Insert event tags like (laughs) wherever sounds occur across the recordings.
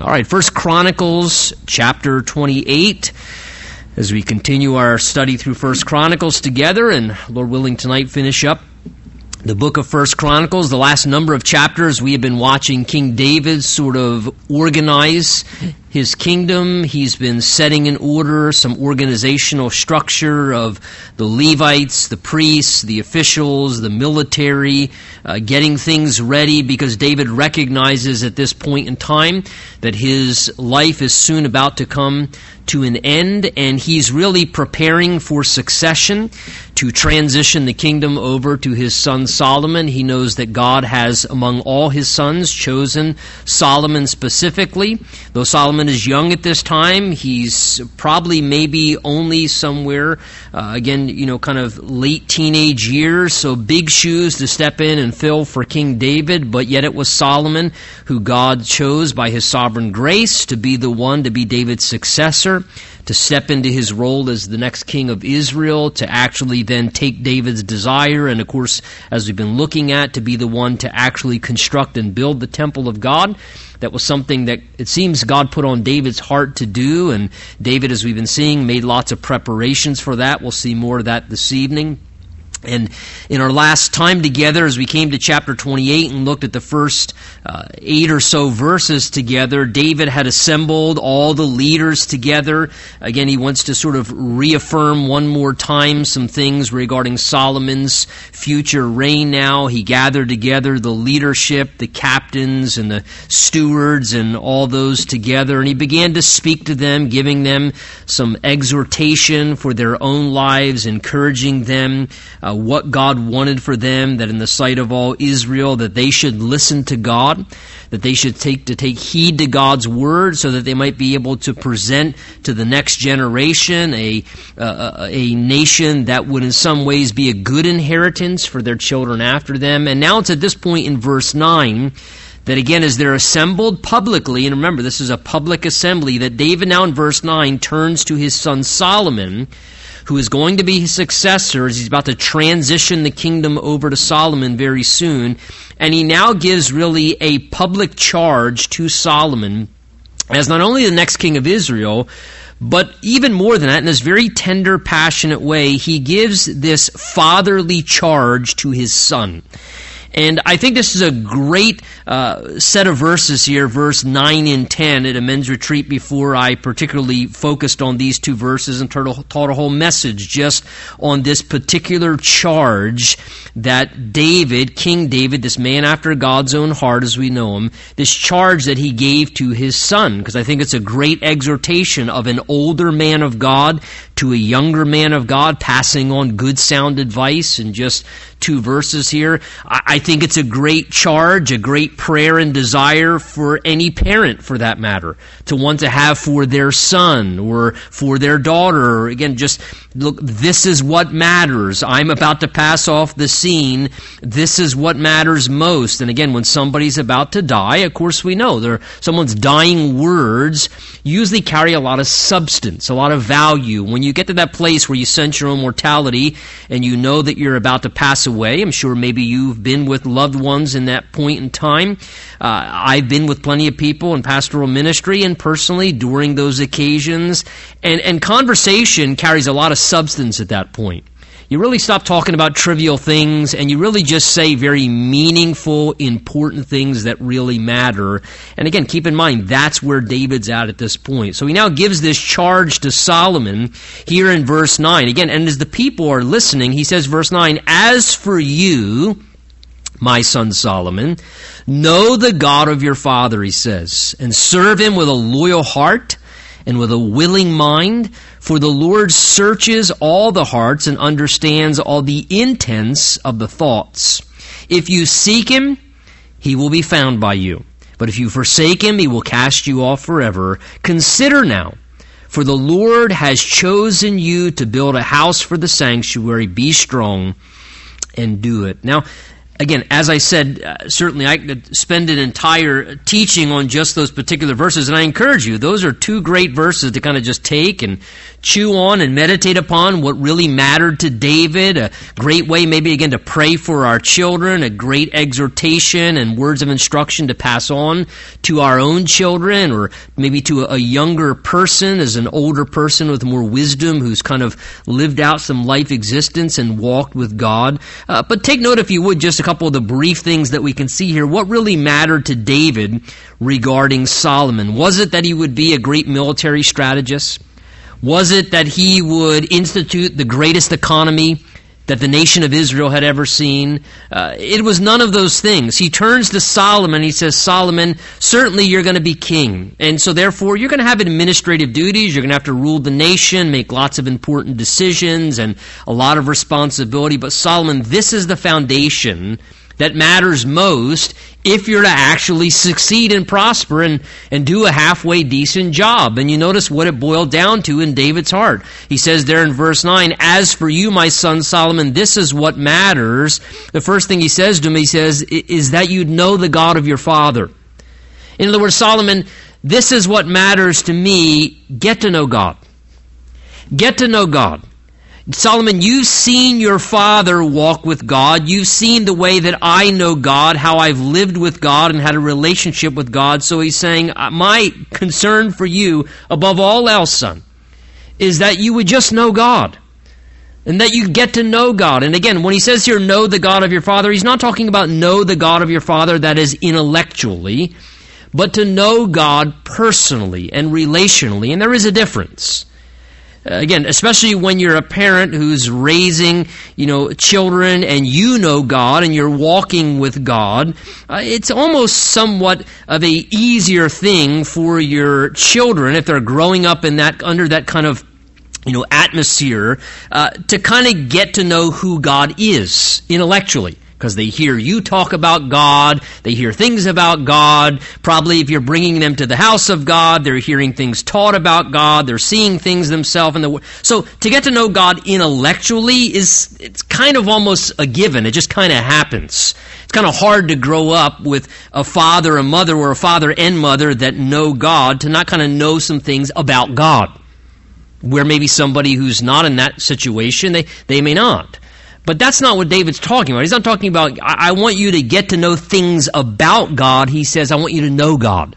All right, First Chronicles chapter 28. As we continue our study through First Chronicles together, and Lord willing, tonight finish up the book of First Chronicles, the last number of chapters, we have been watching King David sort of organize his kingdom. He's been setting in order some organizational structure of the Levites, the priests, the officials, the military, uh, getting things ready because David recognizes at this point in time that his life is soon about to come to an end and he's really preparing for succession to transition the kingdom over to his son Solomon. He knows that God has among all his sons chosen Solomon specifically. Though Solomon is young at this time. He's probably maybe only somewhere, uh, again, you know, kind of late teenage years, so big shoes to step in and fill for King David, but yet it was Solomon who God chose by his sovereign grace to be the one to be David's successor to step into his role as the next king of Israel, to actually then take David's desire, and of course, as we've been looking at, to be the one to actually construct and build the temple of God. That was something that it seems God put on David's heart to do, and David, as we've been seeing, made lots of preparations for that. We'll see more of that this evening. And in our last time together, as we came to chapter 28 and looked at the first uh, eight or so verses together, David had assembled all the leaders together. Again, he wants to sort of reaffirm one more time some things regarding Solomon's future reign now. He gathered together the leadership, the captains, and the stewards, and all those together, and he began to speak to them, giving them some exhortation for their own lives, encouraging them. Uh, what God wanted for them, that in the sight of all Israel, that they should listen to God, that they should take to take heed to God's word, so that they might be able to present to the next generation a uh, a nation that would in some ways be a good inheritance for their children after them. And now it's at this point in verse nine that again, as they're assembled publicly, and remember, this is a public assembly, that David now in verse 9 turns to his son Solomon who is going to be his successor as he's about to transition the kingdom over to Solomon very soon. And he now gives really a public charge to Solomon as not only the next king of Israel, but even more than that, in this very tender, passionate way, he gives this fatherly charge to his son. And I think this is a great uh, set of verses here, verse 9 and 10 at a men's retreat before I particularly focused on these two verses and taught a whole message just on this particular charge that David, King David, this man after God's own heart as we know him, this charge that he gave to his son, because I think it's a great exhortation of an older man of God to a younger man of God, passing on good sound advice in just two verses here. I think it's a great charge, a great prayer and desire for any parent, for that matter, to want to have for their son or for their daughter. Again, just look, this is what matters. I'm about to pass off the scene. This is what matters most. And again, when somebody's about to die, of course we know there, someone's dying words usually carry a lot of substance, a lot of value. When you get to that place where you sense your own mortality and you know that you're about to pass away, I'm sure maybe you've been with loved ones in that point in time. Uh, I've been with plenty of people in pastoral ministry and personally during those occasions. And, and conversation carries a lot of substance at that point. You really stop talking about trivial things and you really just say very meaningful, important things that really matter. And again, keep in mind, that's where David's at at this point. So he now gives this charge to Solomon here in verse 9. Again, and as the people are listening, he says, verse 9, As for you, my son Solomon, know the God of your father, he says, and serve him with a loyal heart and with a willing mind for the Lord searches all the hearts and understands all the intents of the thoughts. If you seek him, he will be found by you. But if you forsake him, he will cast you off forever. Consider now, for the Lord has chosen you to build a house for the sanctuary. Be strong and do it. Now, again, as I said, uh, certainly I could spend an entire teaching on just those particular verses, and I encourage you. Those are two great verses to kind of just take and chew on and meditate upon what really mattered to David. A great way, maybe again, to pray for our children. A great exhortation and words of instruction to pass on to our own children, or maybe to a younger person as an older person with more wisdom who's kind of lived out some life existence and walked with God. Uh, but take note, if you would, just couple of the brief things that we can see here. What really mattered to David regarding Solomon? Was it that he would be a great military strategist? Was it that he would institute the greatest economy that the nation of Israel had ever seen. Uh, it was none of those things. He turns to Solomon. He says, Solomon, certainly you're going to be king. And so therefore, you're going to have administrative duties. You're going to have to rule the nation, make lots of important decisions and a lot of responsibility. But Solomon, this is the foundation that matters most if you're to actually succeed and prosper and, and do a halfway decent job. And you notice what it boiled down to in David's heart. He says there in verse 9, As for you, my son Solomon, this is what matters. The first thing he says to him, he says, is that you'd know the God of your father. In other words, Solomon, this is what matters to me. Get to know God. Get to know God. Solomon, you've seen your father walk with God. You've seen the way that I know God, how I've lived with God and had a relationship with God. So he's saying, uh, My concern for you, above all else, son, is that you would just know God. And that you get to know God. And again, when he says here, know the God of your father, he's not talking about know the God of your father that is intellectually, but to know God personally and relationally. And there is a difference. Uh, again, especially when you're a parent who's raising, you know, children and you know God and you're walking with God, uh, it's almost somewhat of a easier thing for your children if they're growing up in that under that kind of you know atmosphere uh, to kind of get to know who God is intellectually because they hear you talk about God, they hear things about God. Probably if you're bringing them to the house of God, they're hearing things taught about God, they're seeing things themselves in the So to get to know God intellectually is it's kind of almost a given. It just kind of happens. It's kind of hard to grow up with a father, a mother, or a father and mother that know God to not kind of know some things about God where maybe somebody who's not in that situation they, they may not but that's not what David's talking about. He's not talking about, I, I want you to get to know things about God. He says, I want you to know God.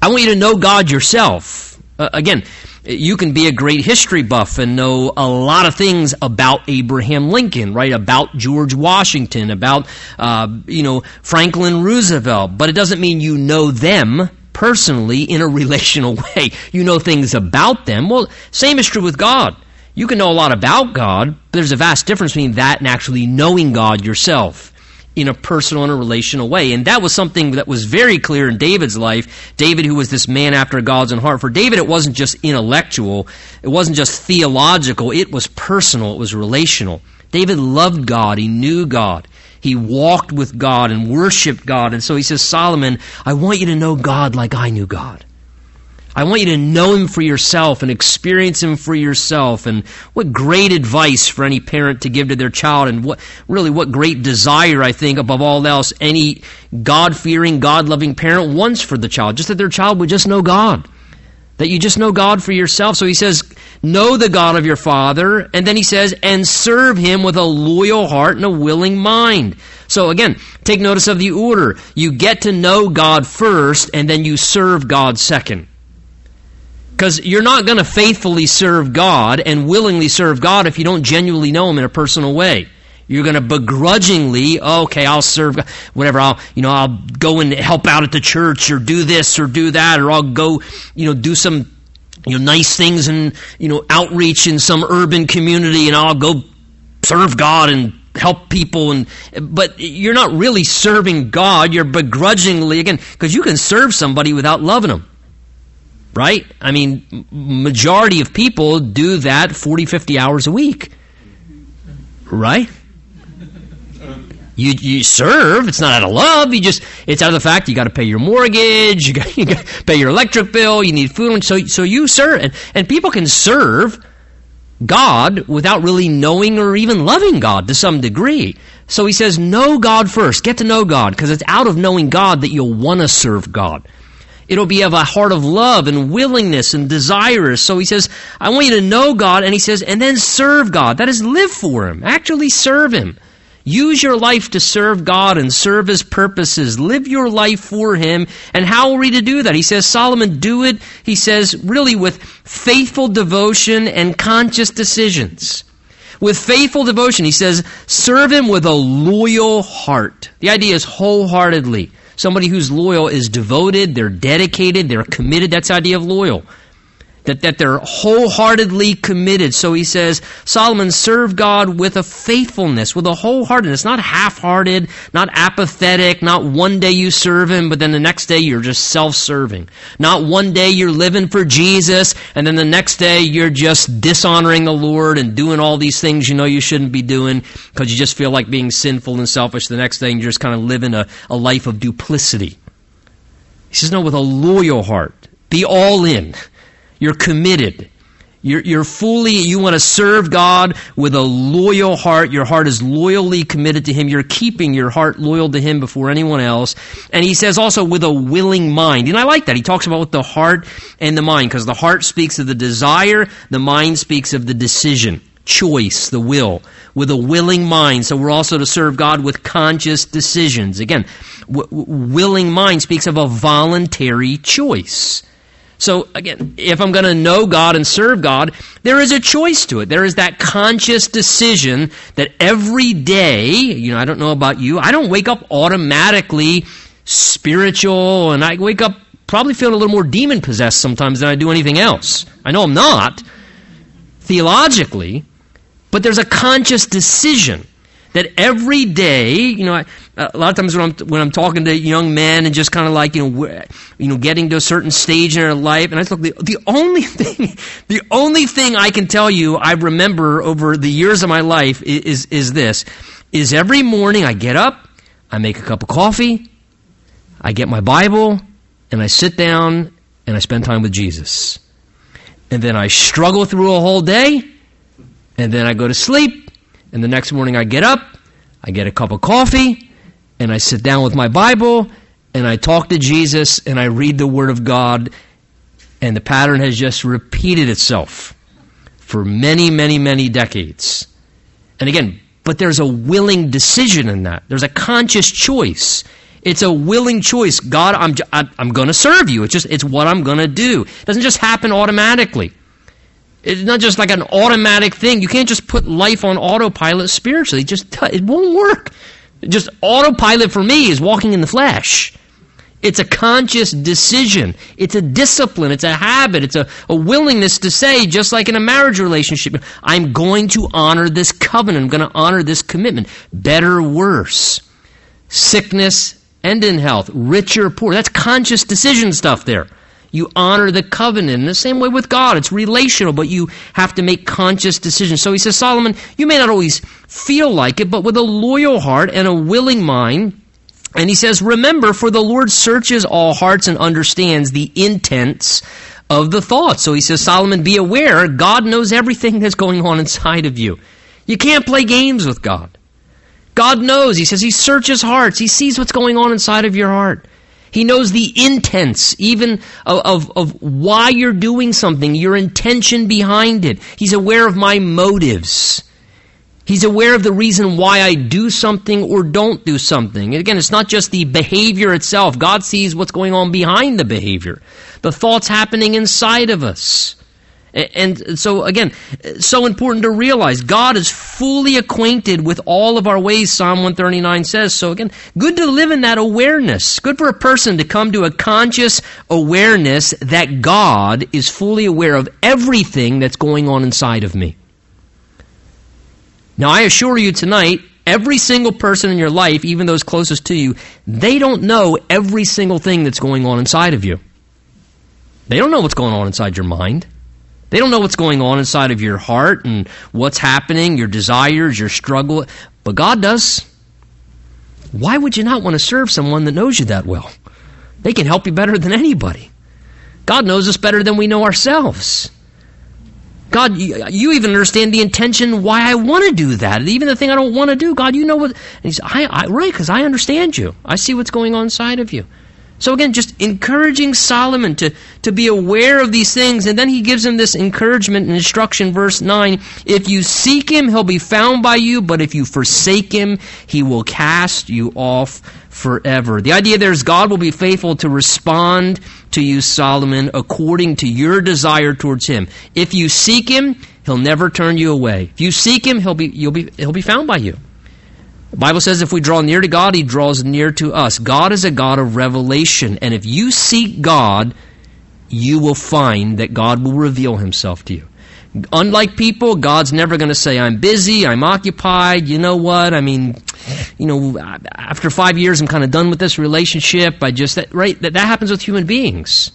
I want you to know God yourself. Uh, again, you can be a great history buff and know a lot of things about Abraham Lincoln, right? About George Washington, about, uh, you know, Franklin Roosevelt. But it doesn't mean you know them personally in a (laughs) relational way. You know things about them. Well, same is true with God. You can know a lot about God, but there's a vast difference between that and actually knowing God yourself in a personal and a relational way. And that was something that was very clear in David's life. David, who was this man after God's own heart. For David, it wasn't just intellectual, it wasn't just theological, it was personal, it was relational. David loved God, he knew God. He walked with God and worshiped God. And so he says, Solomon, I want you to know God like I knew God. I want you to know him for yourself and experience him for yourself. And what great advice for any parent to give to their child, and what really what great desire I think above all else any God fearing, God loving parent wants for the child, just that their child would just know God. That you just know God for yourself. So he says, know the God of your father, and then he says, and serve him with a loyal heart and a willing mind. So again, take notice of the order. You get to know God first, and then you serve God second. Because you're not going to faithfully serve God and willingly serve God if you don't genuinely know Him in a personal way. You're going to begrudgingly, oh, okay, I'll serve, whatever. I'll, you know, I'll go and help out at the church or do this or do that, or I'll go, you know, do some, you know, nice things and, you know, outreach in some urban community and I'll go serve God and help people and but you're not really serving God you're begrudgingly again because you can serve somebody without loving them right? I mean, majority of people do that 40, 50 hours a week, right? You, you serve. It's not out of love. You just it's out of the fact you got to pay your mortgage. (laughs) You got, you to pay your electric bill. You need food. So so you serve, and, and people can serve God without really knowing or even loving God to some degree. So he says, know God first. Get to know God, because it's out of knowing God that you'll want to serve God. It'll be of a heart of love and willingness and desires. So he says, I want you to know God, and he says, and then serve God. That is, live for Him. Actually serve Him. Use your life to serve God and serve His purposes. Live your life for Him. And how are we to do that? He says, Solomon, do it, he says, really with faithful devotion and conscious decisions. With faithful devotion, he says, serve Him with a loyal heart. The idea is wholeheartedly. Somebody who's loyal is devoted, they're dedicated, they're committed. That's the idea of loyal that, that they're wholeheartedly committed. So he says, Solomon, serve God with a faithfulness, with a wholeheartedness, not half-hearted, not apathetic, not one day you serve him, but then the next day you're just self-serving. Not one day you're living for Jesus, and then the next day you're just dishonoring the Lord and doing all these things you know you shouldn't be doing because you just feel like being sinful and selfish the next day and you're just kind of living a, a life of duplicity. He says, no, with a loyal heart. Be all in. You're committed. You're, you're fully, you want to serve God with a loyal heart. Your heart is loyally committed to Him. You're keeping your heart loyal to Him before anyone else. And he says also with a willing mind. And I like that. He talks about with the heart and the mind because the heart speaks of the desire, the mind speaks of the decision, choice, the will, with a willing mind. So we're also to serve God with conscious decisions. Again, w- willing mind speaks of a voluntary choice. So again, if I'm going to know God and serve God, there is a choice to it. There is that conscious decision that every day, you know, I don't know about you, I don't wake up automatically spiritual and I wake up probably feeling a little more demon possessed sometimes than I do anything else. I know I'm not theologically, but there's a conscious decision that every day, you know, I, a lot of times when I'm when I'm talking to young men and just kind of like you know you know getting to a certain stage in their life, and I look the the only (laughs) thing the only thing I can tell you I remember over the years of my life is is, is this is every morning I get up, I make a cup of coffee, I get my Bible, and I sit down and I spend time with Jesus, and then I struggle through a whole day, and then I go to sleep, and the next morning I get up, I get a cup of coffee and I sit down with my Bible and I talk to Jesus and I read the Word of God, and the pattern has just repeated itself for many, many, many decades. And again, but there's a willing decision in that. There's a conscious choice. It's a willing choice. God, I'm, I'm going to serve you. It's just, it's what I'm going to do. It doesn't just happen automatically. It's not just like an automatic thing. You can't just put life on autopilot spiritually. It just, it won't work. Just autopilot for me is walking in the flesh. It's a conscious decision. It's a discipline. It's a habit. It's a, a willingness to say, just like in a marriage relationship, I'm going to honor this covenant. I'm going to honor this commitment. Better, worse. Sickness and in health. Rich or poor. That's conscious decision stuff there. You honor the covenant. In the same way with God, it's relational, but you have to make conscious decisions. So he says, Solomon, you may not always feel like it, but with a loyal heart and a willing mind. And he says, Remember, for the Lord searches all hearts and understands the intents of the thoughts. So he says, Solomon, be aware, God knows everything that's going on inside of you. You can't play games with God. God knows. He says he searches hearts. He sees what's going on inside of your heart. He knows the intents, even of, of, of, why you're doing something, your intention behind it. He's aware of my motives. He's aware of the reason why I do something or don't do something. Again, it's not just the behavior itself. God sees what's going on behind the behavior, the thoughts happening inside of us. And so, again, so important to realize God is fully acquainted with all of our ways, Psalm 139 says. So, again, good to live in that awareness. Good for a person to come to a conscious awareness that God is fully aware of everything that's going on inside of me. Now, I assure you tonight, every single person in your life, even those closest to you, they don't know every single thing that's going on inside of you. They don't know what's going on inside your mind. They don't know what's going on inside of your heart and what's happening, your desires, your struggle, but God does. Why would you not want to serve someone that knows you that well? They can help you better than anybody. God knows us better than we know ourselves. God, you, even understand the intention why I want to do that. Even the thing I don't want to do, God, you know what? And he's, I, I right, because I understand you. I see what's going on inside of you. So again, just encouraging Solomon to, to be aware of these things. And then he gives him this encouragement and instruction, verse 9. If you seek him, he'll be found by you, but if you forsake him, he will cast you off forever. The idea there is God will be faithful to respond to you, Solomon, according to your desire towards him. If you seek him, he'll never turn you away. If you seek him, he'll be, you'll be, he'll be found by you. The Bible says if we draw near to God, He draws near to us. God is a God of revelation. And if you seek God, you will find that God will reveal Himself to you. Unlike people, God's never going to say, I'm busy, I'm occupied, you know what? I mean, you know, after five years, I'm kind of done with this relationship. I just, that, right? That, that happens with human beings.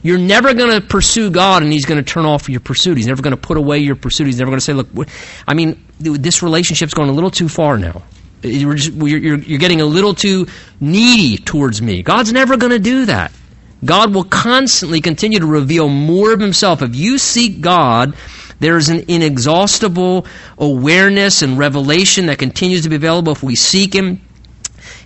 You're never going to pursue God and He's going to turn off your pursuit. He's never going to put away your pursuit. He's never going to say, look, I mean, this relationship's going a little too far now. You're, just, you're, you're getting a little too needy towards me. God's never going to do that. God will constantly continue to reveal more of Himself. If you seek God, there is an inexhaustible awareness and revelation that continues to be available if we seek Him.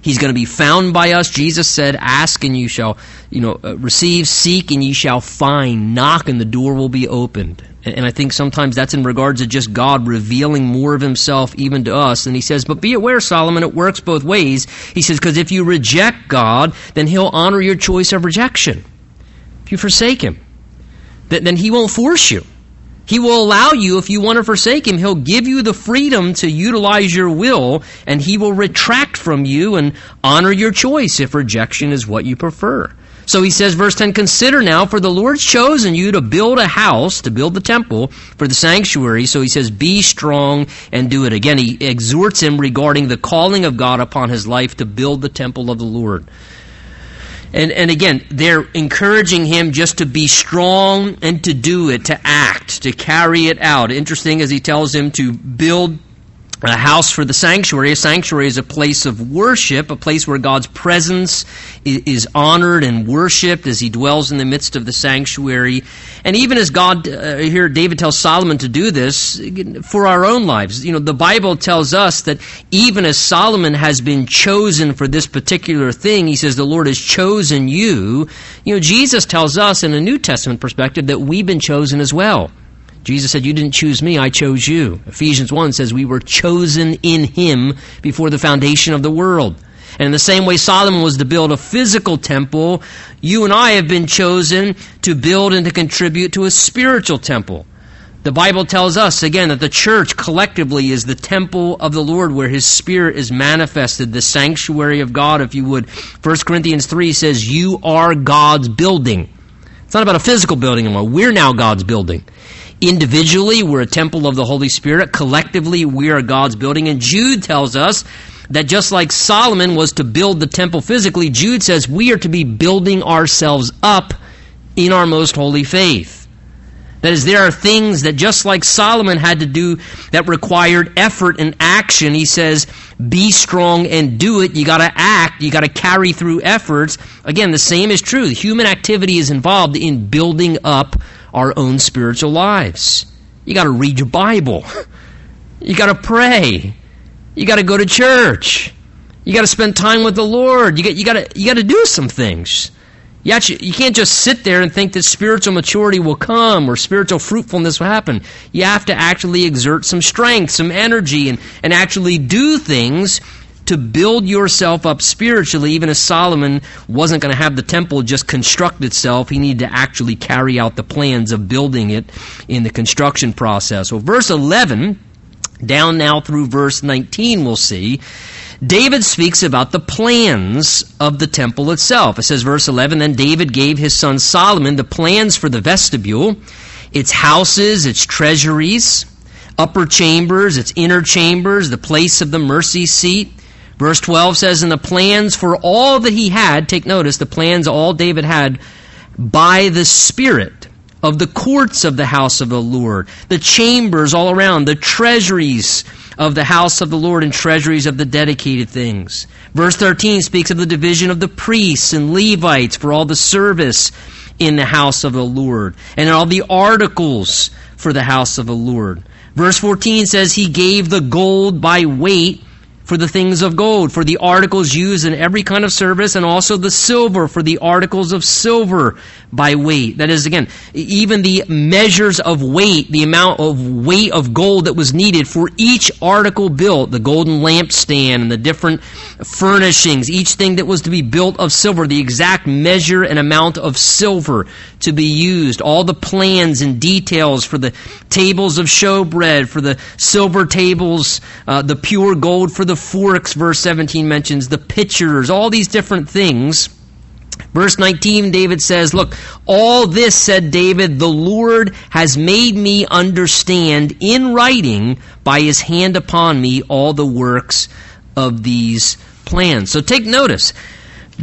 He's going to be found by us. Jesus said, "Ask and you shall, you know, uh, receive; seek and ye shall find; knock and the door will be opened." And I think sometimes that's in regards to just God revealing more of himself even to us. And he says, But be aware, Solomon, it works both ways. He says, Because if you reject God, then he'll honor your choice of rejection. If you forsake him, then he won't force you. He will allow you, if you want to forsake him, he'll give you the freedom to utilize your will, and he will retract from you and honor your choice if rejection is what you prefer. So he says, verse 10, Consider now, for the Lord's chosen you to build a house, to build the temple for the sanctuary. So he says, Be strong and do it. Again, he exhorts him regarding the calling of God upon his life to build the temple of the Lord. And, and again, they're encouraging him just to be strong and to do it, to act, to carry it out. Interesting as he tells him to build a house for the sanctuary. A sanctuary is a place of worship, a place where God's presence is honored and worshiped as he dwells in the midst of the sanctuary. And even as God, uh, here David tells Solomon to do this for our own lives. You know, the Bible tells us that even as Solomon has been chosen for this particular thing, he says the Lord has chosen you. You know, Jesus tells us in a New Testament perspective that we've been chosen as well. Jesus said, You didn't choose me, I chose you. Ephesians 1 says, We were chosen in him before the foundation of the world. And in the same way Solomon was to build a physical temple, you and I have been chosen to build and to contribute to a spiritual temple. The Bible tells us, again, that the church collectively is the temple of the Lord where His Spirit is manifested, the sanctuary of God, if you would. 1 Corinthians 3 says, You are God's building. It's not about a physical building anymore. We're now God's building. Individually, we're a temple of the Holy Spirit. Collectively, we are God's building. And Jude tells us that just like Solomon was to build the temple physically, Jude says we are to be building ourselves up in our most holy faith. That is, there are things that just like Solomon had to do that required effort and action. He says, be strong and do it. You gotta act. You gotta carry through efforts. Again, the same is true. Human activity is involved in building up our own spiritual lives. You got to read your Bible. You got to pray. You got to go to church. You got to spend time with the Lord. You got you got to you got to do some things. You, actually, you can't just sit there and think that spiritual maturity will come or spiritual fruitfulness will happen. You have to actually exert some strength, some energy, and, and actually do things to build yourself up spiritually, even as Solomon wasn't going to have the temple just construct itself. He needed to actually carry out the plans of building it in the construction process. Well, verse 11, down now through verse 19, we'll see. David speaks about the plans of the temple itself. It says, verse 11, Then David gave his son Solomon the plans for the vestibule, its houses, its treasuries, upper chambers, its inner chambers, the place of the mercy seat, Verse 12 says, And the plans for all that he had, take notice, the plans all David had by the Spirit of the courts of the house of the Lord, the chambers all around, the treasuries of the house of the Lord and treasuries of the dedicated things. Verse 13 speaks of the division of the priests and Levites for all the service in the house of the Lord, and all the articles for the house of the Lord. Verse 14 says, He gave the gold by weight for the things of gold, for the articles used in every kind of service, and also the silver for the articles of silver by weight. That is, again, even the measures of weight, the amount of weight of gold that was needed for each article built, the golden lampstand and the different furnishings, each thing that was to be built of silver, the exact measure and amount of silver to be used, all the plans and details for the tables of showbread, for the silver tables, uh, the pure gold for the forks, verse 17 mentions, the pitchers, all these different things. Verse 19, David says, Look, all this, said David, the Lord has made me understand in writing by his hand upon me all the works of these plans. So take notice.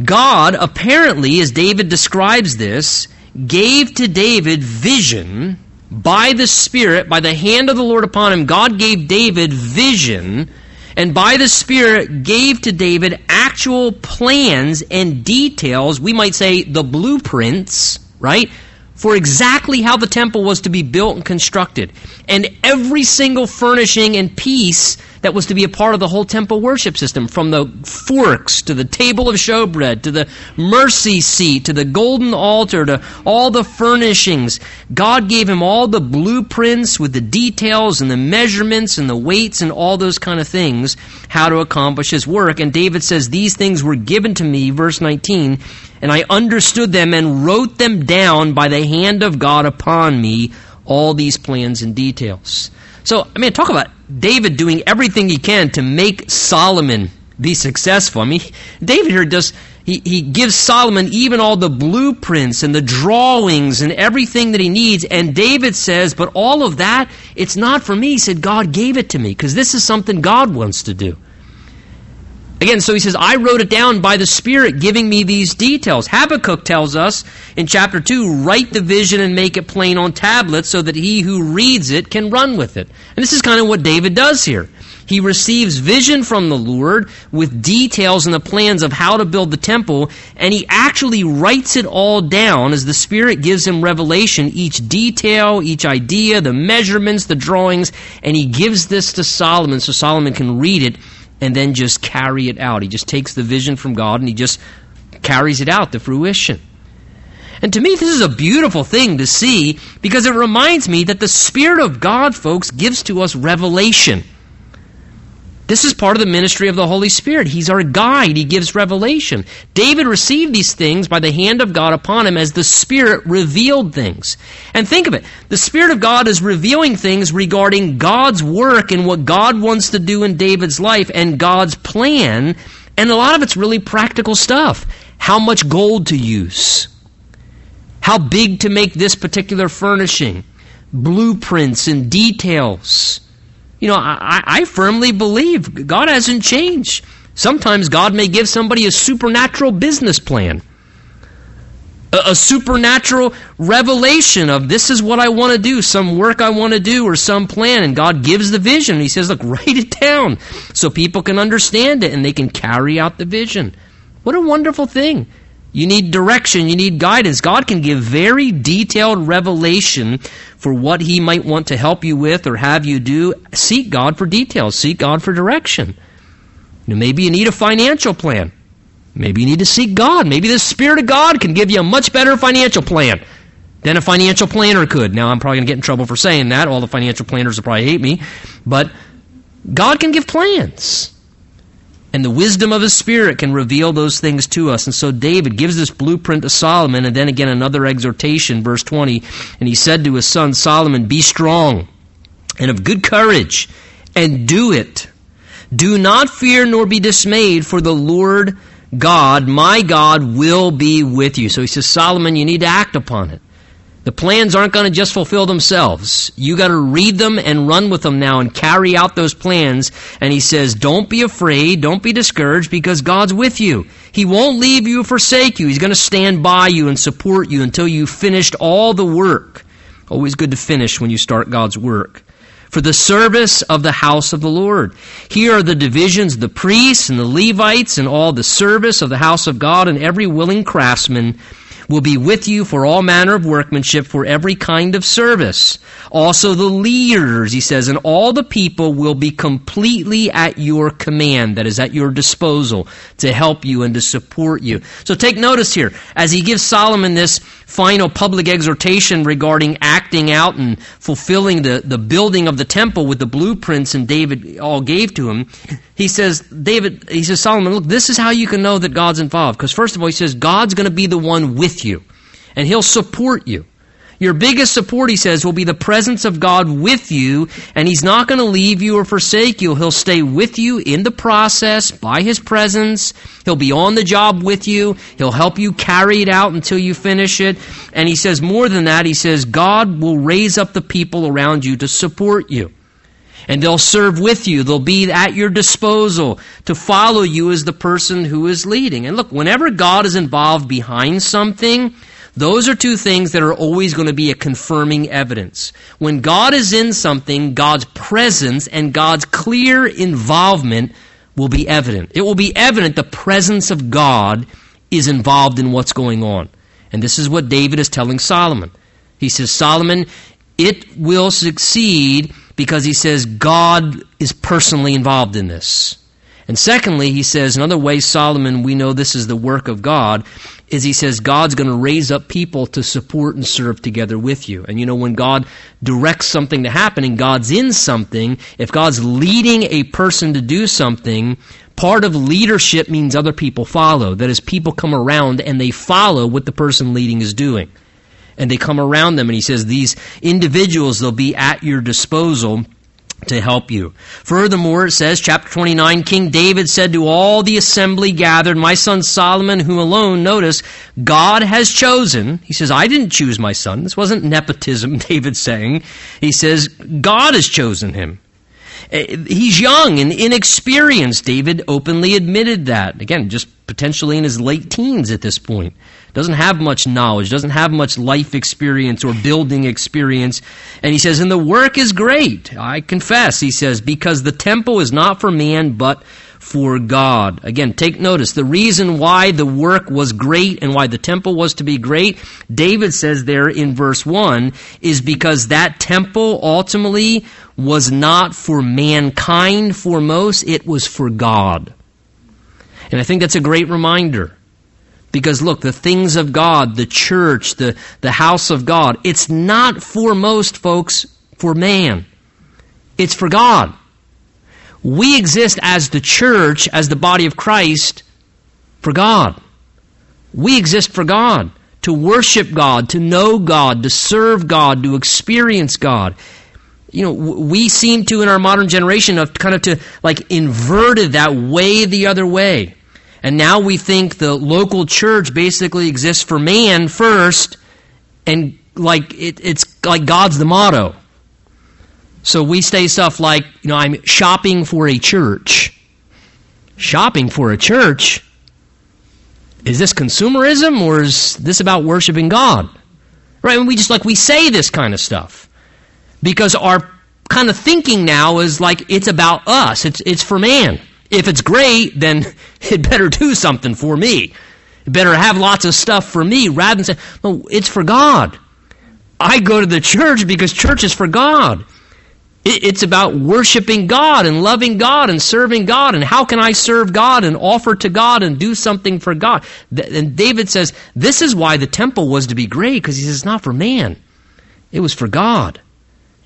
God, apparently, as David describes this, gave to David vision by the Spirit, by the hand of the Lord upon him. God gave David vision and by the Spirit gave to David actual plans and details, we might say the blueprints, right? For exactly how the temple was to be built and constructed. And every single furnishing and piece that was to be a part of the whole temple worship system, from the forks to the table of showbread to the mercy seat to the golden altar to all the furnishings. God gave him all the blueprints with the details and the measurements and the weights and all those kind of things, how to accomplish his work. And David says, These things were given to me, verse 19, and I understood them and wrote them down by the hand of God upon me, all these plans and details. So, I mean, talk about David doing everything he can to make Solomon be successful. I mean, David here does, he, he gives Solomon even all the blueprints and the drawings and everything that he needs. And David says, but all of that, it's not for me. He said, God gave it to me because this is something God wants to do. Again, so he says, I wrote it down by the Spirit giving me these details. Habakkuk tells us in chapter 2 write the vision and make it plain on tablets so that he who reads it can run with it. And this is kind of what David does here. He receives vision from the Lord with details and the plans of how to build the temple, and he actually writes it all down as the Spirit gives him revelation, each detail, each idea, the measurements, the drawings, and he gives this to Solomon so Solomon can read it and then just carry it out. He just takes the vision from God and he just carries it out to fruition. And to me, this is a beautiful thing to see because it reminds me that the Spirit of God, folks, gives to us revelation. This is part of the ministry of the Holy Spirit. He's our guide. He gives revelation. David received these things by the hand of God upon him as the Spirit revealed things. And think of it. The Spirit of God is revealing things regarding God's work and what God wants to do in David's life and God's plan. And a lot of it's really practical stuff. How much gold to use. How big to make this particular furnishing. Blueprints and details you know, I, I firmly believe God hasn't changed. Sometimes God may give somebody a supernatural business plan, a, a supernatural revelation of this is what I want to do, some work I want to do, or some plan, and God gives the vision. He says, Look, (laughs) write it down so people can understand it and they can carry out the vision. What a wonderful thing. You need direction, you need guidance. God can give very detailed revelation for what He might want to help you with or have you do. Seek God for details, seek God for direction. You know, maybe you need a financial plan. Maybe you need to seek God. Maybe the Spirit of God can give you a much better financial plan than a financial planner could. Now, I'm probably going to get in trouble for saying that. All the financial planners will probably hate me. But God can give plans. And the wisdom of his spirit can reveal those things to us. And so David gives this blueprint to Solomon, and then again another exhortation, verse 20. And he said to his son Solomon, Be strong and of good courage, and do it. Do not fear nor be dismayed, for the Lord God, my God, will be with you. So he says, Solomon, you need to act upon it. The plans aren't going to just fulfill themselves. You got to read them and run with them now and carry out those plans. And he says, don't be afraid, don't be discouraged because God's with you. He won't leave you or forsake you. He's going to stand by you and support you until you've finished all the work. Always good to finish when you start God's work. For the service of the house of the Lord. Here are the divisions, the priests and the Levites and all the service of the house of God and every willing craftsman will be with you for all manner of workmanship for every kind of service. Also the leaders, he says, and all the people will be completely at your command, that is at your disposal to help you and to support you. So take notice here, as he gives Solomon this final public exhortation regarding acting out and fulfilling the, the building of the temple with the blueprints and David all gave to him, he says, David, he says, Solomon, look, this is how you can know that God's involved. Because first of all, he says, God's going to be the one with you. And he'll support you. Your biggest support, he says, will be the presence of God with you, and he's not going to leave you or forsake you. He'll stay with you in the process by his presence. He'll be on the job with you. He'll help you carry it out until you finish it. And he says more than that, he says, God will raise up the people around you to support you. And they'll serve with you. They'll be at your disposal to follow you as the person who is leading. And look, whenever God is involved behind something, those are two things that are always going to be a confirming evidence. When God is in something, God's presence and God's clear involvement will be evident. It will be evident the presence of God is involved in what's going on. And this is what David is telling Solomon. He says, Solomon, it will succeed because he says God is personally involved in this. And secondly, he says, another way, Solomon, we know this is the work of God, is he says God's going to raise up people to support and serve together with you. And you know, when God directs something to happen and God's in something, if God's leading a person to do something, part of leadership means other people follow. That is, people come around and they follow what the person leading is doing. And they come around them, and he says, These individuals, they'll be at your disposal to help you. Furthermore, it says, chapter 29, King David said to all the assembly gathered, My son Solomon, whom alone, notice, God has chosen. He says, I didn't choose my son. This wasn't nepotism, (laughs) David's saying. He says, God has chosen him. Eh, he's young and inexperienced. David openly admitted that. Again, just potentially in his late teens at this point doesn't have much knowledge, doesn't have much life experience or building experience. And he says, and the work is great. I confess, he says, because the temple is not for man, but for God. Again, take notice. The reason why the work was great and why the temple was to be great, David says there in verse 1, is because that temple ultimately was not for mankind foremost, it was for God. And I think that's a great reminder. Because look, the things of God, the church, the, the house of God, it's not for most folks for man. It's for God. We exist as the church, as the body of Christ, for God. We exist for God, to worship God, to know God, to serve God, to experience God. You know, we seem to, in our modern generation, have kind of to like inverted that way the other way. And now we think the local church basically exists for man first, and like it, it's like God's the motto. So we say stuff like, you know, I'm shopping for a church. Shopping for a church? Is this consumerism or is this about worshiping God? Right? And we just like we say this kind of stuff. Because our kind of thinking now is like it's about us. It's it's for man. If it's great, then it better do something for me. It better have lots of stuff for me rather than say, no, it's for God. I go to the church because church is for God. It's about worshiping God and loving God and serving God. And how can I serve God and offer to God and do something for God? And David says, this is why the temple was to be great, because he says, it's not for man. It was for God.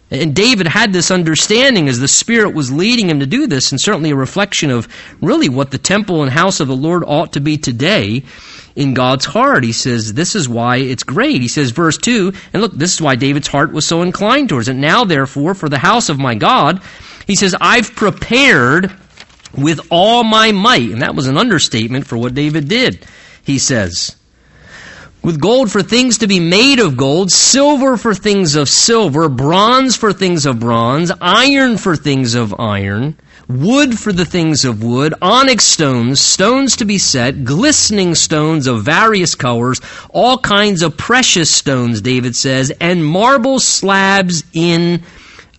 And David had this understanding as the Spirit was leading him to do this, and certainly a reflection of really what the temple and house of the Lord ought to be today in God's heart. He says, This is why it's great. He says, verse 2, and look, this is why David's heart was so inclined towards it. Now, therefore, for the house of my God, he says, I've prepared with all my might. And that was an understatement for what David did, he says with gold for things to be made of gold, silver for things of silver, bronze for things of bronze, iron for things of iron, wood for the things of wood, onyx stones, stones to be set, glistening stones of various colors, all kinds of precious stones, David says, and marble slabs in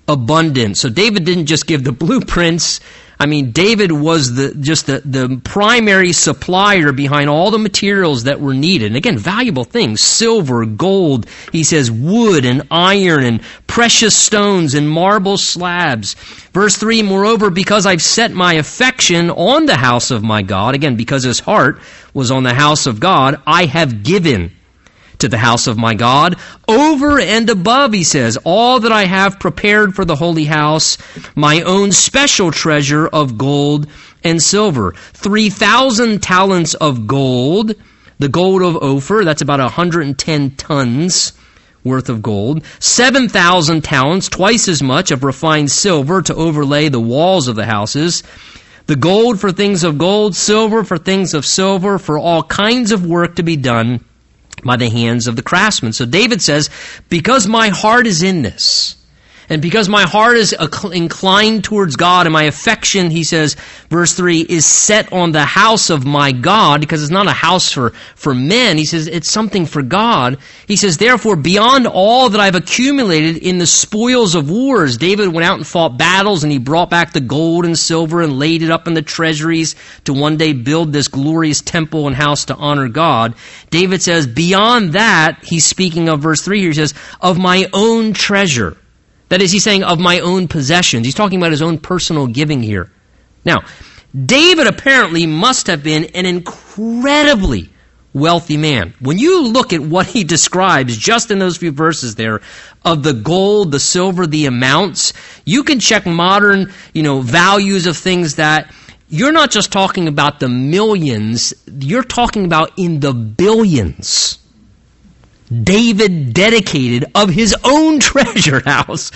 abundance. So David didn't just give the (laughs) blueprints I mean, David was the just the, the primary supplier behind all the materials that were needed. And again, valuable things silver, gold, he says wood and iron and precious stones and marble slabs. Verse 3 Moreover, because I've set my affection on the house of my God, again, because his heart was on the house of God, I have given to the house of my God. Over and above, he says, all that I have prepared for the holy house, my own special treasure of gold and silver. 3,000 talents of gold, the gold of Ophir, that's about 110 tons worth of gold, 7,000 talents, twice as much of refined silver to overlay the walls of the houses, the gold for things of gold, silver for things of silver, for all kinds of work to be done by the hands of the craftsmen. So David says, because my heart is in this, and because my heart is inclined towards God and my affection, he says, verse 3, is set on the house of my God, because it's not a house for, for men. He says, it's something for God. He says, therefore, beyond all that I've accumulated in the spoils of wars, David went out and fought battles and he brought back the gold and silver and laid it up in the treasuries to one day build this glorious temple and house to honor God. David says, beyond that, he's speaking of verse 3 here, he says, of my own treasure. That is, he's saying of my own possessions. He's talking about his own personal giving here. Now, David apparently must have been an incredibly wealthy man. When you look at what he (laughs) describes just in those few verses there of the gold, the silver, the amounts, you can check modern, you know, values of things that you're not just talking about the millions, you're talking about in the billions. David dedicated of his own (laughs) treasure house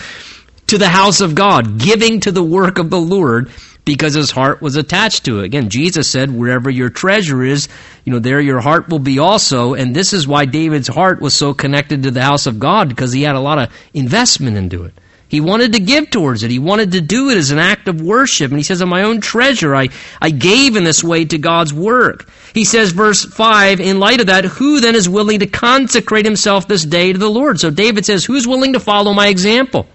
to the house of God, giving to the work of the Lord because his heart was attached to it. Again, Jesus said, wherever your treasure is, you know, there your heart will be also. And this is why David's heart was so connected to the house of God because he had a lot of investment into it. He wanted to give towards it. He wanted to do it as an act of worship. And he says, of my own treasure, I, I gave in this way to God's work. He says, verse 5, in light of that, who then is willing to consecrate himself this day to the Lord? So David says, who's willing to follow my example?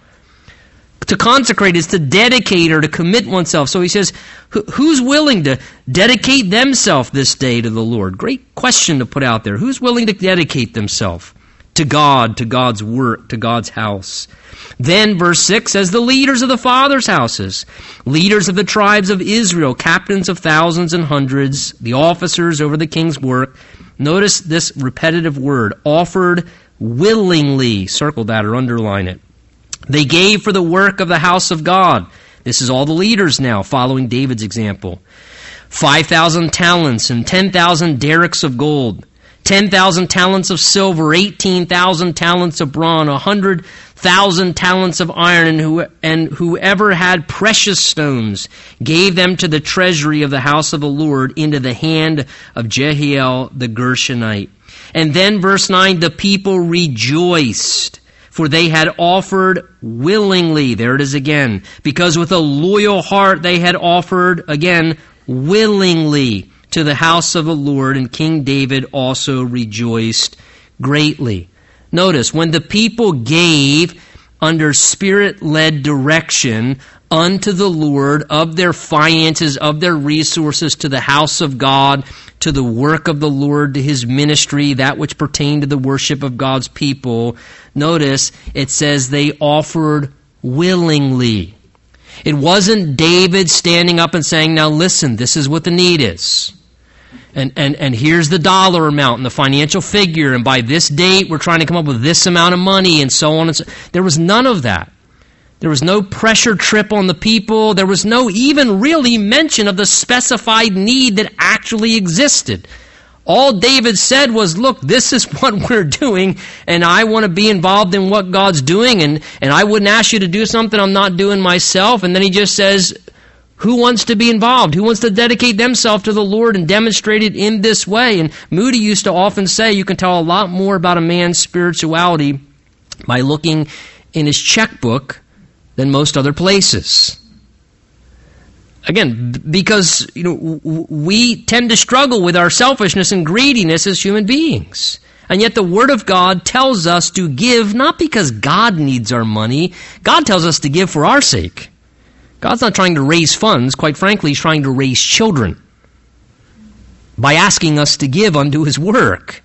To consecrate is to dedicate or to commit oneself. So he says, who's willing to dedicate themselves this day to the Lord? Great question to put out there. Who's willing to dedicate themselves to God, to God's work, to God's house? Then, verse 6 says, the leaders of the fathers' houses, leaders of the tribes of Israel, captains of thousands and hundreds, the officers over the king's work. Notice this repetitive word, offered willingly. Circle that or underline it. They gave for the work of the house of God. This is all the leaders now, following David's example. 5,000 talents and 10,000 darics of gold. 10,000 talents of silver, 18,000 talents of bronze, 100,000 talents of iron, and, who, and whoever had precious stones gave them to the treasury of the house of the Lord into the hand of Jehiel the Gershonite. And then verse 9, the people rejoiced for they had offered willingly. There it is again. Because with a loyal heart they had offered, again, willingly to the house of the Lord, and King David also rejoiced greatly. Notice, when the people gave under spirit led direction unto the Lord of their finances, of their resources to the house of God, to the work of the Lord, to his ministry, that which pertained to the worship of God's people, notice it says they offered willingly. It wasn't David standing up and saying, Now listen, this is what the need is and, and, and here's the dollar amount and the financial figure, and by this date we're trying to come up with this amount of money, and so on and so There was none of that. There was no pressure trip on the people. There was no even really mention of the specified need that actually existed. All David said was, look, this is (laughs) what we're doing, and I want to be involved in what God's doing, and, and I wouldn't ask you to do something I'm not doing myself. And then he just says, who wants to be involved? Who wants to dedicate themselves to the Lord and demonstrate it in this way? And Moody used to often say you can tell a lot more about a man's spirituality by looking in his checkbook than most other places. Again, because you know we tend to struggle with our selfishness and greediness as human beings. And yet the Word of God tells us to give not because God needs our money. God tells us to give for our sake. God's not trying to raise funds. Quite frankly, He's trying to raise children by asking us to give unto His work.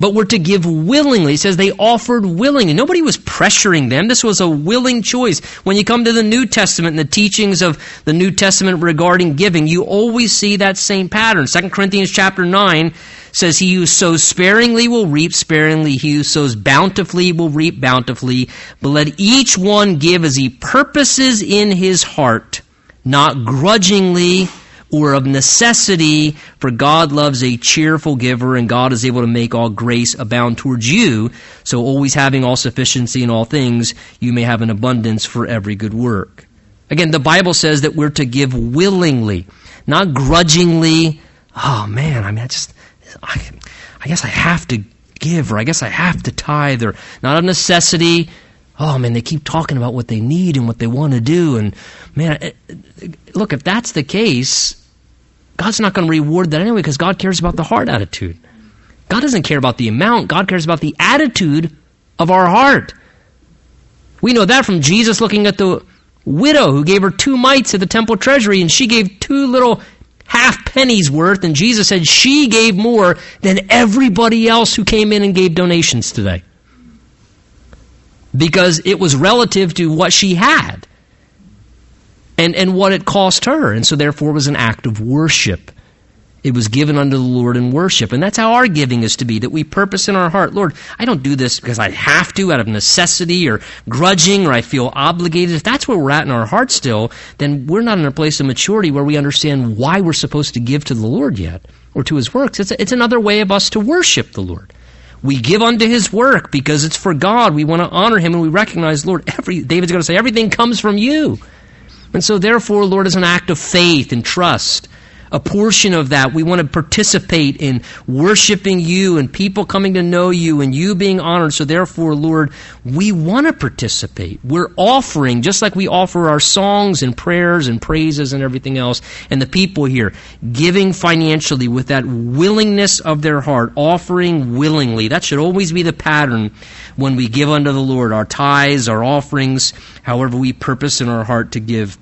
But we're to give willingly. He says they offered willingly. Nobody was pressuring them. This was a willing choice. When you come to the New Testament and the teachings of the New Testament regarding giving, you always see that same pattern. 2 Corinthians chapter 9 says, He who sows sparingly will reap sparingly. He who sows bountifully will reap bountifully. But let each one give as he purposes in his heart, not grudgingly or of necessity, for God loves a cheerful giver, and God is able to make all grace abound towards you. So always having all sufficiency in all things, you may have an abundance for every good work. Again, the Bible says that we're to give willingly, not grudgingly. Oh man, I mean, I just, I, I guess I have to give, or I guess I have to tithe, or not of necessity. Oh man, they keep talking about what they need and what they want to do, and man, look, if that's the case, God's not going to reward that anyway because God cares about the heart attitude. God doesn't care about the amount, God cares about the attitude of our heart. We know that from Jesus looking at the widow who gave her two mites at the temple treasury and she gave two little half pennies worth, and Jesus said she gave more than everybody else who came in and gave donations today. Because it was relative to what she had and, and what it cost her. And so, therefore, it was an act of worship. It was given unto the Lord in worship. And that's how our giving is to be, that we purpose in our heart, Lord, I don't do this because I have to out of necessity or grudging or I feel obligated. If that's where we're at in our heart still, then we're not in a place of maturity where we understand why we're supposed to give to the Lord yet or to his works. It's, it's another way of us to worship the Lord. We give unto his work because it's for God. We want to honor him and we recognize, Lord, every, David's going to say, everything comes from you. And so, therefore, Lord, is an act of faith and trust, a portion of that, we want to participate in worshiping you and people coming to know you and you being honored. So, therefore, Lord, we want to participate. We're offering, just like we offer our songs and prayers and praises and everything else, and the people here giving financially with that willingness of their heart, offering willingly. That should always be the pattern when we give unto the Lord our tithes, our offerings, however we purpose in our heart to give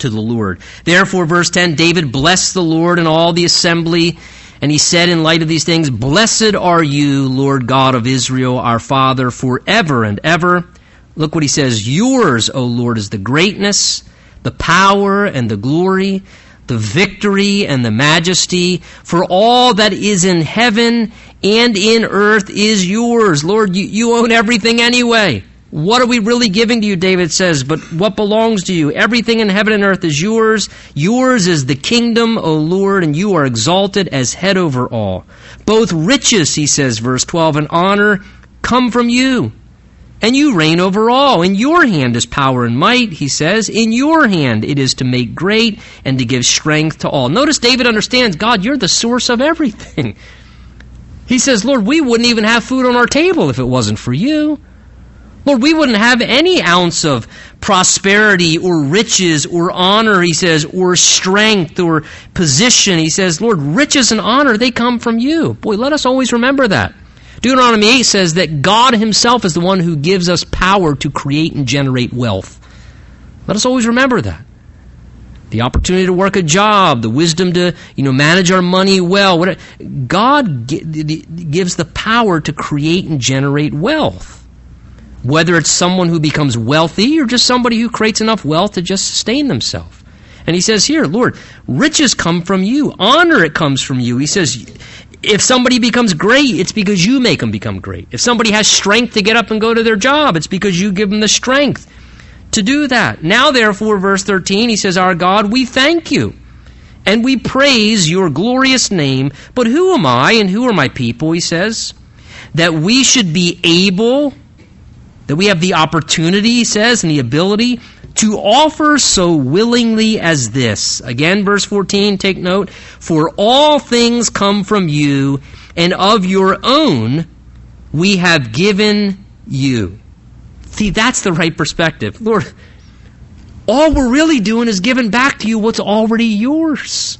to the Lord. Therefore, verse 10 David blessed the Lord and all the assembly, and he said, in light of these things, Blessed are you, Lord God of Israel, our Father, forever and ever. Look what he says Yours, O Lord, is the greatness, the power, and the glory, the victory, and the majesty, for all that is in heaven and in earth is yours. Lord, you, you own everything anyway. What are we really giving to you, David says, but what belongs to you? Everything in heaven and earth is yours. Yours is the kingdom, O Lord, and you are exalted as head over all. Both riches, he says, verse 12, and honor come from you. And you reign over all. In your hand is power and might, he says. In your hand it is to make great and to give strength to all. Notice David understands, God, you're the source of everything. He says, Lord, we wouldn't even have food on our table if it wasn't for you. Lord, we wouldn't have any ounce of prosperity or riches or honor, he says, or strength or position. He says, Lord, riches and honor, they come from you. Boy, let us always remember that. Deuteronomy 8 says that God himself is the one who gives us power to create and generate wealth. Let us always remember that. The opportunity to work a job, the wisdom to, you know, manage our money well. Whatever. God gives the power to create and generate wealth. Whether it's someone who becomes wealthy or just somebody who creates enough wealth to just sustain themselves. And he says here, Lord, riches come from you. Honor, it comes from you. He says, if somebody becomes great, it's because you make them become great. If somebody has strength to get up and go to their job, it's because you give them the strength to do that. Now, therefore, verse 13, he says, Our God, we thank you and we praise your glorious name. But who am I and who are my people, he says, that we should be able that we have the opportunity, he says, and the ability to offer so willingly as this. Again, verse 14, take note. For all things come from you, and of your own we have given you. See, that's the right perspective. Lord, all we're really doing is giving back to you what's already yours.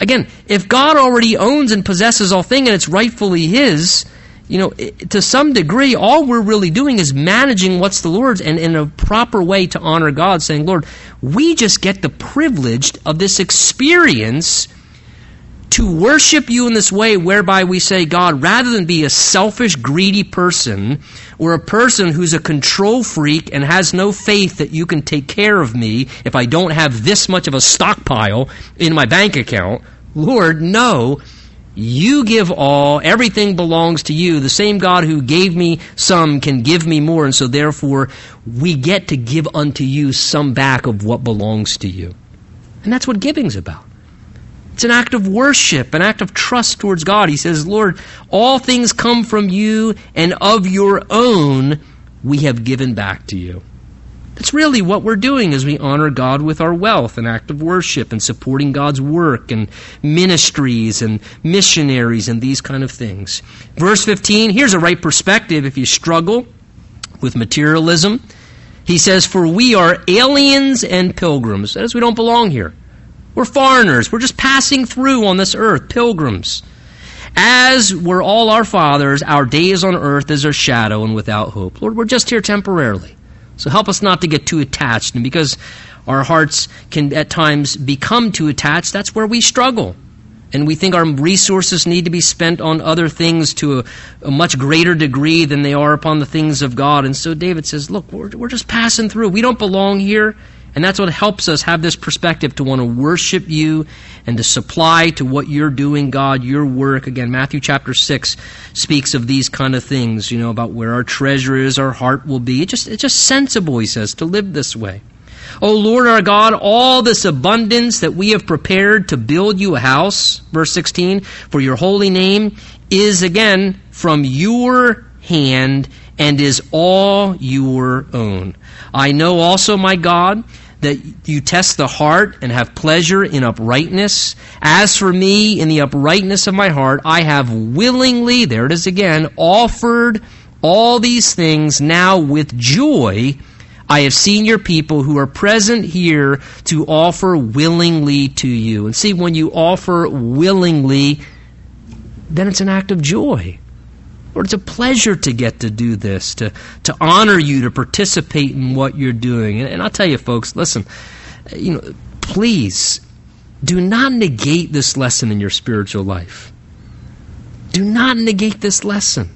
Again, if God already owns and possesses all things and it's rightfully His, you know, to some degree, all we're really doing is managing what's the Lord's and in a proper way to honor God, saying, Lord, we just get the privilege of this experience to worship you in this way whereby we say, God, rather than be a selfish, greedy person or a person who's a control freak and has no faith that you can take care of me if I don't have this much of a stockpile in my bank account, Lord, no. You give all, everything belongs to you. The same God who gave me some can give me more, and so therefore we get to give unto you some back of what belongs to you. And that's what giving's about. It's an act of worship, an act of trust towards God. He says, Lord, all things come from you, and of your own we have given back to you. That's really what we're doing as we honor God with our wealth, an act of worship and supporting God's work and ministries and missionaries and these kind of things. Verse 15, here's a right perspective if you struggle with materialism. He says, For we are aliens and pilgrims. That is, we don't belong here. We're foreigners. We're just passing through on this earth, pilgrims. As were all our fathers, our days on earth is a shadow and without hope. Lord, we're just here temporarily. So help us not to get too attached. And because our hearts can at times become too attached, that's where we struggle. And we think our resources need to be spent on other things to a, a much greater degree than they are upon the things of God. And so David says, Look, we're, we're just passing through. We don't belong here. And that's what helps us have this perspective to want to worship you and to supply to what you're doing, God, your work. Again, Matthew chapter 6 speaks of these kind of things, you know, about where our treasure is, our heart will be. It's just, it's just sensible, he says, to live this way. O Lord our God, all this abundance that we have prepared to build you a house, verse 16, for your holy name is again from your hand and is all your own. I know also, my God, that you test the heart and have pleasure in uprightness. As for me, in the uprightness of my heart, I have willingly, there it is again, offered all these things now with joy. I have seen your people who are present here to offer willingly to you. And see, when you offer willingly, then it's an act of joy. Lord, it's a pleasure to get to do this, to, to honor you, to participate in what you're doing. And, and I'll tell you, folks, listen, you know, please do not negate this lesson in your spiritual life. Do not negate this lesson.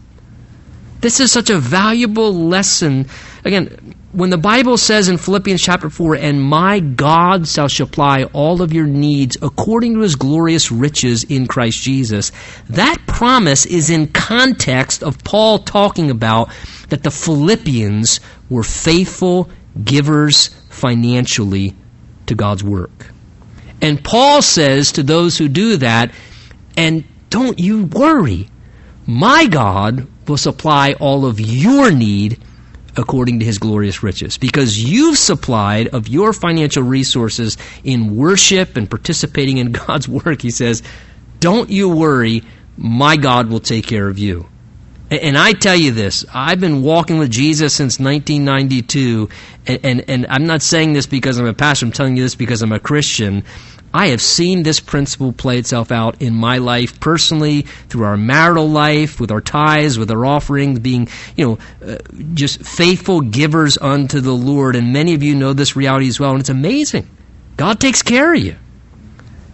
This is such a valuable lesson. Again, when the Bible says in Philippians chapter 4, and my God shall supply all of your needs according to his glorious riches in Christ Jesus, that promise is in context of Paul talking about that the Philippians were faithful givers financially to God's work. And Paul says to those who do that, and don't you worry, my God will supply all of your need according to his glorious riches. Because you've supplied of your financial resources in worship and participating in (laughs) God's work, he says, don't you worry, my God will take care of you. And I tell you this, I've been walking with Jesus since 1992, and, and, and, I'm not saying this because I'm a pastor, I'm telling you this because I'm a Christian. I have seen this principle play itself out in my life personally, through our marital life, with our tithes, with our offerings, being, you know, uh, just faithful givers unto the Lord. And many of you know this reality as well, and it's amazing. God takes care of you.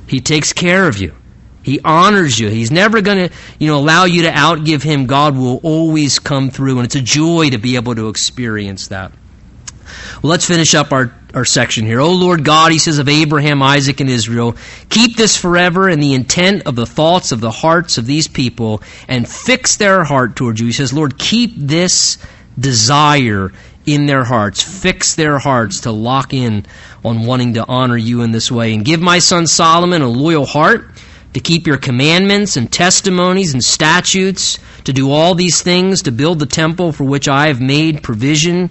He takes care of you. He honors you. He's never going to, you know, allow you to outgive him. God will always come through, and it's a joy to be able to experience that. Well, let's finish up our, our section here. O Lord God, he says of Abraham, Isaac, and Israel, keep this forever in the intent of the thoughts of the hearts of these people and fix their heart towards you. He says, Lord, keep this desire in their hearts. Fix their hearts to lock in on wanting to honor you in this way. And give my son Solomon a loyal heart to keep your commandments and testimonies and statutes, to do all these things, to build the temple for which I have made provision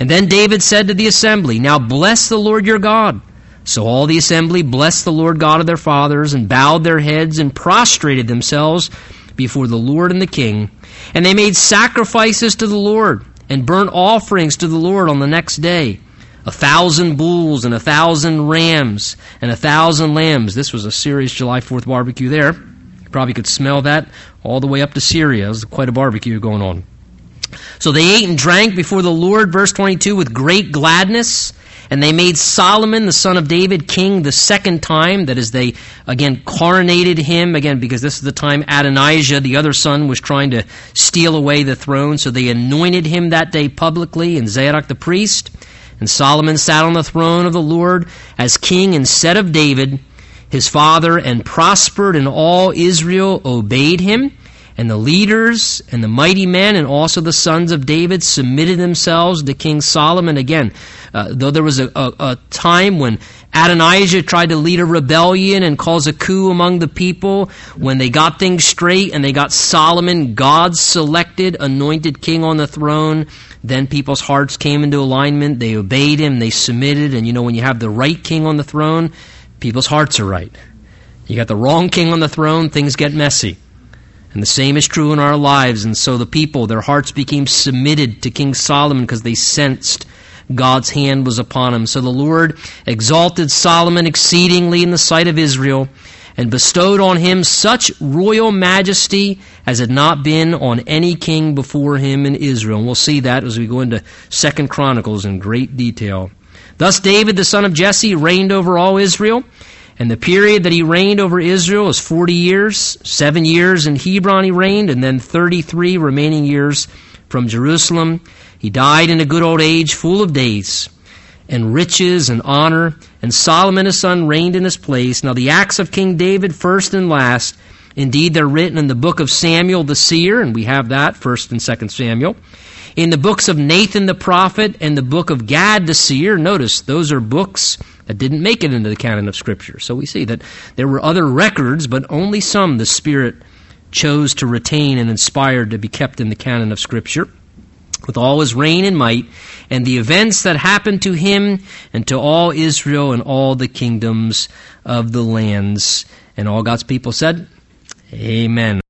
and then David said to the assembly, Now bless the Lord your God. So all the assembly blessed the Lord God of their fathers, and bowed their heads, and prostrated themselves before the Lord and the king. And they made sacrifices to the Lord, and burnt offerings to the Lord on the next day. A thousand bulls, and a thousand rams, and a thousand lambs. This was a serious July 4th barbecue there You probably could smell that all the way up to Syria. It was quite a barbecue going on. So they ate and drank before the Lord, verse 22, with great gladness. And they made Solomon, the son of David, king the second time. That is, they again coronated him, again, because this is the time Adonijah, the other son, was trying to steal away the throne. So they anointed him that day publicly, and Zadok the priest. And Solomon sat on the throne of the Lord as king instead of David, his father, and prospered, and all Israel obeyed him. And the leaders and the mighty men and also the sons of David submitted themselves to King Solomon. Again, uh, though there was a, a, a, time when Adonijah tried to lead a rebellion and cause a coup among the people, when they got things straight and they got Solomon, God's selected, anointed king on the throne, then people's hearts came into alignment. They obeyed him, they submitted, and you know, when you have the right king on the throne, people's hearts are right. You got the wrong king on the throne, things get messy. And the same is true in our lives. And so the people, their hearts became submitted to King Solomon because they sensed God's hand was upon him. So the Lord exalted Solomon exceedingly in the sight of Israel and bestowed on him such royal majesty as had not been on any king before him in Israel. And we'll see that as we go into Second Chronicles in great detail. Thus David the son of Jesse reigned over all Israel and the period that he reigned over Israel was 40 years. Seven years in Hebron he reigned, and then 33 remaining years from Jerusalem. He died in a good old age, full of days and riches and honor. And Solomon his son reigned in his place. Now the acts of King David, first and last, indeed they're written in the book of Samuel the seer, and we have that, first and second Samuel. In the books of Nathan the prophet and the book of Gad the seer, notice those are books that didn't make it into the canon of Scripture. So we see that there were other records, but only some the Spirit chose to retain and inspired to be kept in the canon of Scripture. With all his reign and might, and the events that happened to him and to all Israel and all the kingdoms of the lands. And all God's people said, Amen.